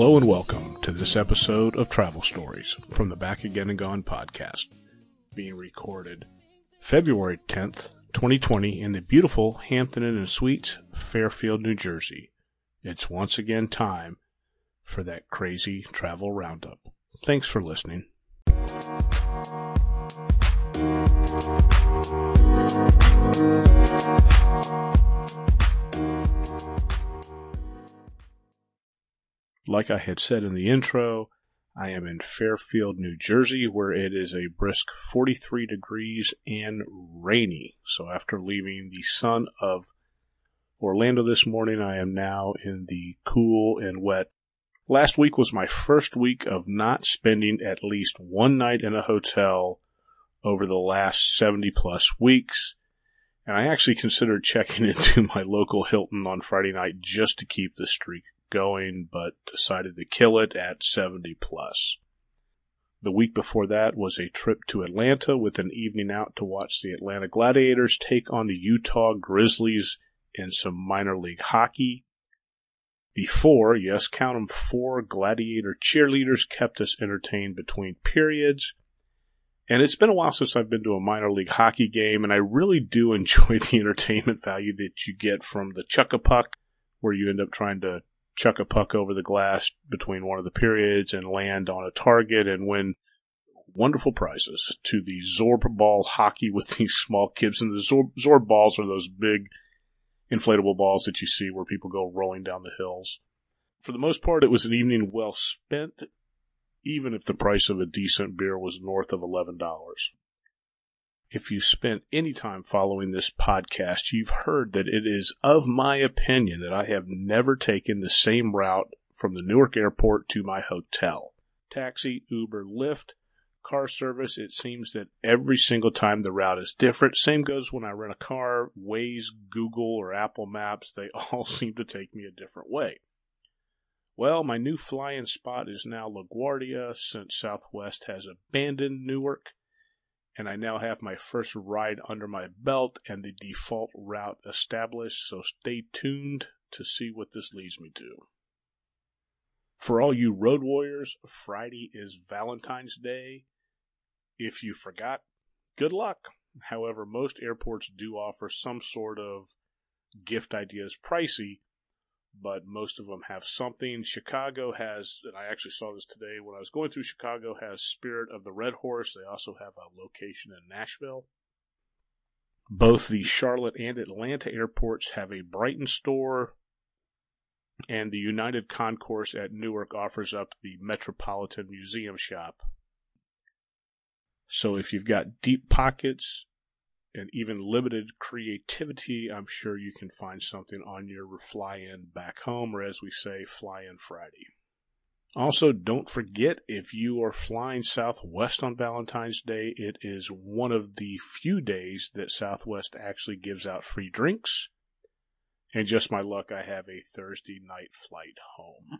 Hello and welcome to this episode of Travel Stories from the Back Again and Gone podcast, being recorded February 10th, 2020 in the beautiful Hampton Inn and Suites, Fairfield, New Jersey. It's once again time for that crazy travel roundup. Thanks for listening. Like I had said in the intro, I am in Fairfield, New Jersey, where it is a brisk 43 degrees and rainy. So after leaving the sun of Orlando this morning, I am now in the cool and wet. Last week was my first week of not spending at least one night in a hotel over the last 70 plus weeks. And I actually considered checking into my local Hilton on Friday night just to keep the streak going, but decided to kill it at 70 plus. The week before that was a trip to Atlanta with an evening out to watch the Atlanta Gladiators take on the Utah Grizzlies in some minor league hockey. Before, yes, count them, four Gladiator cheerleaders kept us entertained between periods. And it's been a while since I've been to a minor league hockey game, and I really do enjoy the entertainment value that you get from the chuck a puck, where you end up trying to chuck a puck over the glass between one of the periods and land on a target and win wonderful prizes to the Zorb ball hockey with these small kids. And the Zorb, Zorb balls are those big inflatable balls that you see where people go rolling down the hills. For the most part, it was an evening well spent, even if the price of a decent beer was north of $11. If you spent any time following this podcast, you've heard that it is of my opinion that I have never taken the same route from the Newark airport to my hotel. Taxi, Uber, Lyft, car service, it seems that every single time the route is different. Same goes when I rent a car, Waze, Google, or Apple Maps, they all seem to take me a different way. Well, my new flying spot is now LaGuardia since Southwest has abandoned Newark and I now have my first ride under my belt and the default route established, so stay tuned to see what this leads me to. For all you road warriors, Friday is Valentine's Day. If you forgot, good luck. However, most airports do offer some sort of gift ideas pricey, but most of them have something. Chicago has, and I actually saw this today when I was going through Chicago, has Spirit of the Red Horse. They also have a location in Nashville. Both the Charlotte and Atlanta airports have a Brighton store, and the United Concourse at Newark offers up the Metropolitan Museum shop. So if you've got deep pockets and even limited creativity, I'm sure you can find something on your fly in back home, or as we say, fly in Friday. Also, don't forget if you are flying Southwest on Valentine's Day, it is one of the few days that Southwest actually gives out free drinks. And just my luck, I have a Thursday night flight home.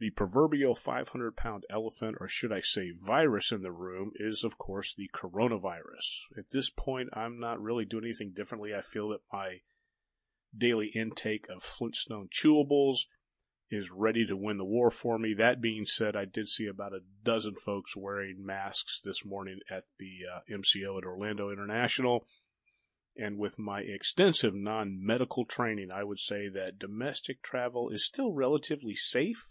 The proverbial 500 pound elephant, or should I say virus in the room, is of course the coronavirus. At this point, I'm not really doing anything differently. I feel that my daily intake of Flintstone chewables is ready to win the war for me. That being said, I did see about a dozen folks wearing masks this morning at the uh, MCO at Orlando International. And with my extensive non medical training, I would say that domestic travel is still relatively safe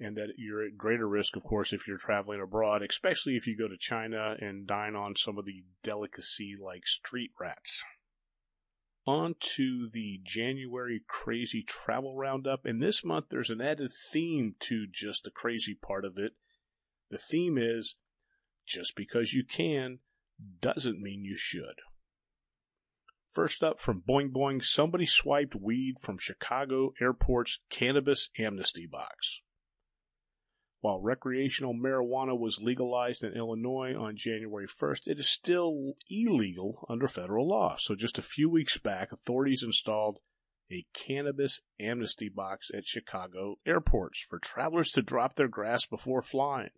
and that you're at greater risk, of course, if you're traveling abroad, especially if you go to China and dine on some of the delicacy like street rats. On to the January crazy travel roundup, and this month there's an added theme to just the crazy part of it. The theme is just because you can doesn't mean you should. First up from Boing Boing, somebody swiped weed from Chicago Airport's cannabis amnesty box. While recreational marijuana was legalized in Illinois on January 1st, it is still illegal under federal law. So just a few weeks back, authorities installed a cannabis amnesty box at Chicago airports for travelers to drop their grass before flying.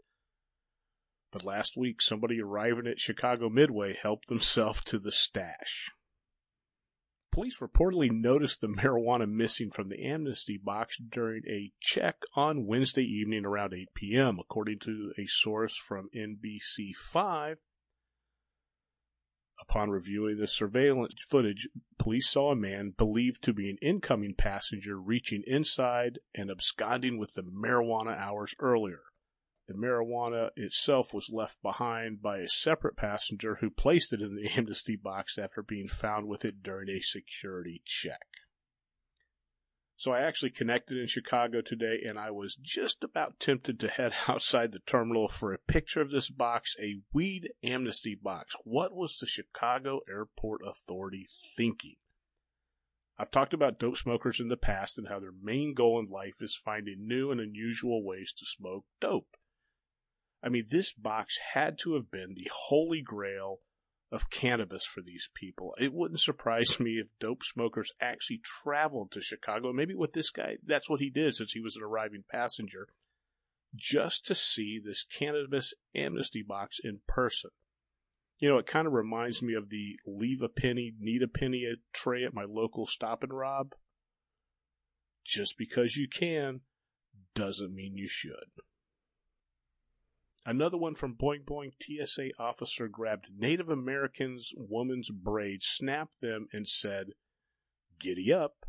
But last week, somebody arriving at Chicago Midway helped themselves to the stash. Police reportedly noticed the marijuana missing from the amnesty box during a check on Wednesday evening around 8 p.m., according to a source from NBC5. Upon reviewing the surveillance footage, police saw a man believed to be an incoming passenger reaching inside and absconding with the marijuana hours earlier. The marijuana itself was left behind by a separate passenger who placed it in the amnesty box after being found with it during a security check. So I actually connected in Chicago today and I was just about tempted to head outside the terminal for a picture of this box, a weed amnesty box. What was the Chicago Airport Authority thinking? I've talked about dope smokers in the past and how their main goal in life is finding new and unusual ways to smoke dope. I mean, this box had to have been the holy grail of cannabis for these people. It wouldn't surprise me if dope smokers actually traveled to Chicago. Maybe what this guy, that's what he did since he was an arriving passenger, just to see this cannabis amnesty box in person. You know, it kind of reminds me of the leave a penny, need a penny tray at my local stop and rob. Just because you can doesn't mean you should. Another one from Boing Boing TSA officer grabbed Native Americans woman's braids, snapped them, and said, Giddy up.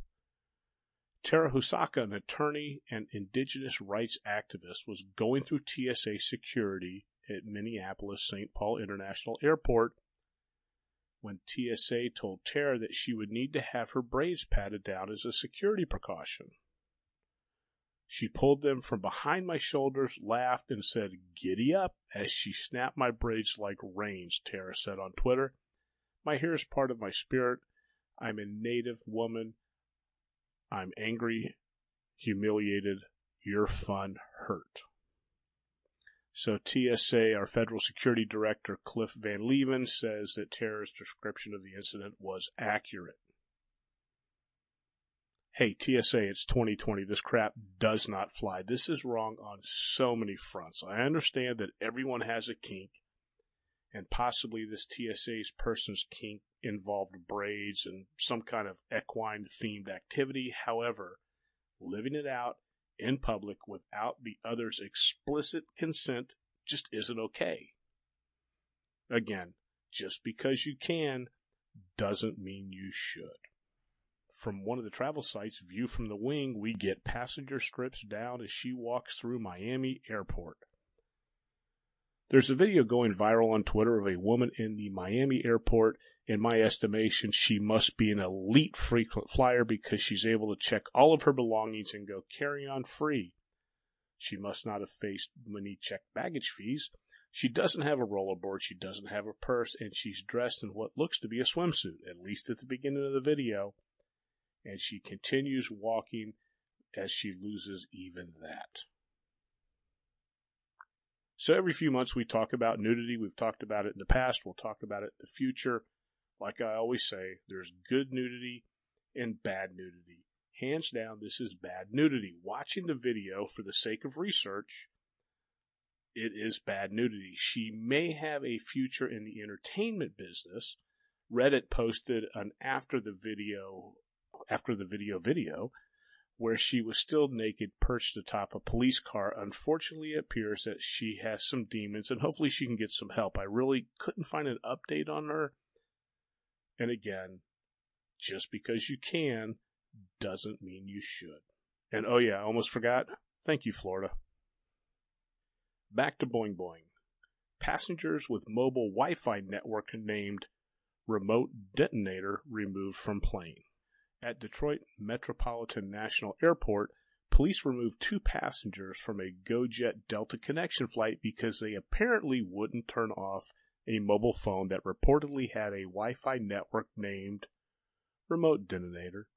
Tara Houska, an attorney and indigenous rights activist, was going through TSA security at Minneapolis St. Paul International Airport when TSA told Tara that she would need to have her braids patted down as a security precaution. She pulled them from behind my shoulders, laughed, and said, Giddy up, as she snapped my braids like reins, Tara said on Twitter. My hair is part of my spirit. I'm a native woman. I'm angry, humiliated, your fun hurt. So TSA, our federal security director, Cliff Van Leeuwen, says that Tara's description of the incident was accurate hey, TSA, it's 2020. This crap does not fly. This is wrong on so many fronts. I understand that everyone has a kink, and possibly this TSA's person's kink involved braids and some kind of equine themed activity. However, living it out in public without the other's explicit consent just isn't okay. Again, just because you can doesn't mean you should from one of the travel sites, View from the Wing, we get passenger strips down as she walks through Miami airport. There's a video going viral on Twitter of a woman in the Miami airport. In my estimation, she must be an elite frequent flyer because she's able to check all of her belongings and go carry on free. She must not have faced many checked baggage fees. She doesn't have a rollerboard, she doesn't have a purse, and she's dressed in what looks to be a swimsuit, at least at the beginning of the video and she continues walking as she loses even that. So every few months we talk about nudity. We've talked about it in the past. We'll talk about it in the future. Like I always say, there's good nudity and bad nudity. Hands down, this is bad nudity. Watching the video for the sake of research, it is bad nudity. She may have a future in the entertainment business. Reddit posted an after the video after the video video, where she was still naked perched atop a police car. Unfortunately, it appears that she has some demons and hopefully she can get some help. I really couldn't find an update on her. And again, just because you can doesn't mean you should. And oh yeah, I almost forgot. Thank you, Florida. Back to Boing Boing. Passengers with mobile Wi Fi network named Remote Detonator removed from plane. At Detroit Metropolitan National Airport, police removed two passengers from a GoJet Delta Connection flight because they apparently wouldn't turn off a mobile phone that reportedly had a Wi Fi network named Remote Detonator.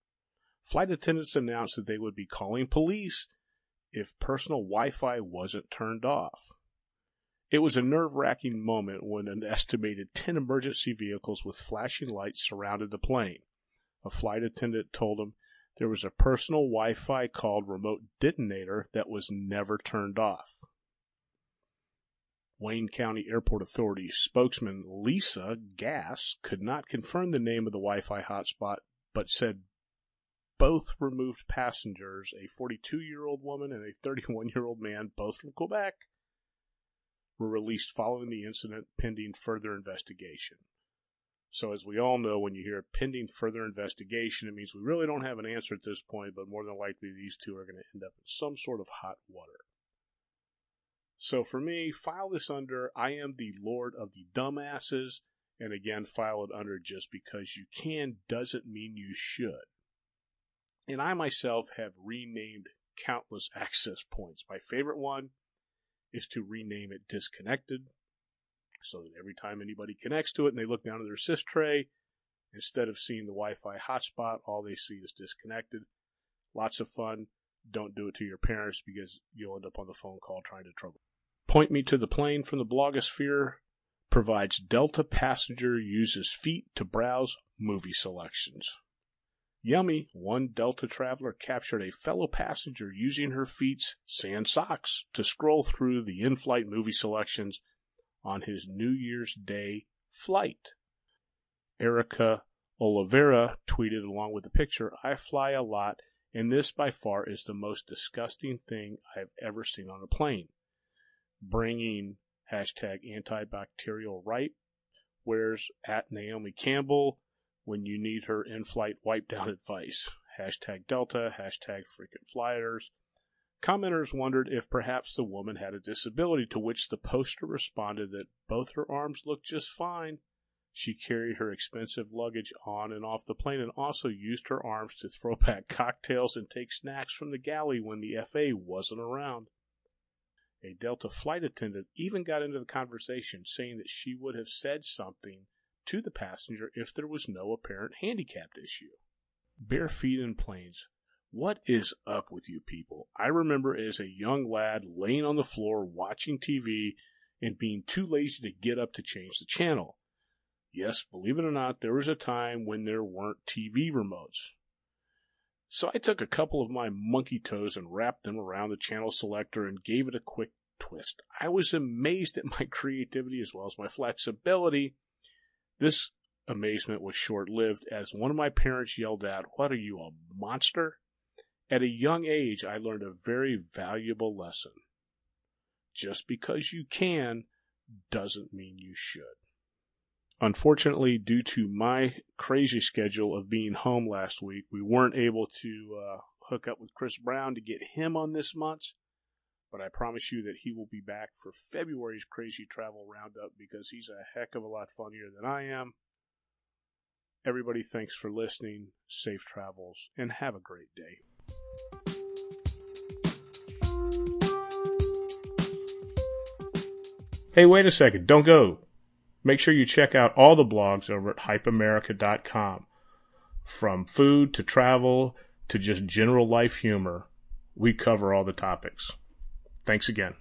Flight attendants announced that they would be calling police if personal Wi Fi wasn't turned off. It was a nerve wracking moment when an estimated 10 emergency vehicles with flashing lights surrounded the plane. A flight attendant told him there was a personal Wi-Fi called remote detonator that was never turned off. Wayne County Airport Authority spokesman Lisa Gass could not confirm the name of the Wi-Fi hotspot but said both removed passengers, a 42 year old woman and a 31 year old man, both from Quebec, were released following the incident pending further investigation. So, as we all know, when you hear pending further investigation, it means we really don't have an answer at this point, but more than likely these two are going to end up in some sort of hot water. So, for me, file this under I am the Lord of the Dumbasses, and again, file it under just because you can doesn't mean you should. And I myself have renamed countless access points. My favorite one is to rename it disconnected so that every time anybody connects to it and they look down at their sys tray, instead of seeing the Wi-Fi hotspot, all they see is disconnected. Lots of fun. Don't do it to your parents because you'll end up on the phone call trying to trouble. Point me to the plane from the blogosphere provides Delta passenger uses feet to browse movie selections. Yummy, one Delta traveler captured a fellow passenger using her feet's sand socks to scroll through the in flight movie selections on his New Year's Day flight. Erica Oliveira tweeted along with the picture, I fly a lot, and this by far is the most disgusting thing I've ever seen on a plane. Bringing hashtag antibacterial right, where's at Naomi Campbell when you need her in flight wipe down advice. Hashtag Delta, hashtag freaking flyers, Commenters wondered if perhaps the woman had a disability, to which the poster responded that both her arms looked just fine. She carried her expensive luggage on and off the plane and also used her arms to throw back cocktails and take snacks from the galley when the FA wasn't around. A Delta flight attendant even got into the conversation, saying that she would have said something to the passenger if there was no apparent handicapped issue. Bare feet in planes. What is up with you people? I remember as a young lad laying on the floor watching TV and being too lazy to get up to change the channel. Yes, believe it or not, there was a time when there weren't TV remotes. So I took a couple of my monkey toes and wrapped them around the channel selector and gave it a quick twist. I was amazed at my creativity as well as my flexibility. This amazement was short lived as one of my parents yelled out, What are you, a monster? At a young age, I learned a very valuable lesson. Just because you can doesn't mean you should. Unfortunately, due to my crazy schedule of being home last week, we weren't able to uh, hook up with Chris Brown to get him on this month. But I promise you that he will be back for February's Crazy Travel Roundup because he's a heck of a lot funnier than I am. Everybody, thanks for listening. Safe travels and have a great day. Hey, wait a second. Don't go. Make sure you check out all the blogs over at hypeamerica.com. From food to travel to just general life humor, we cover all the topics. Thanks again.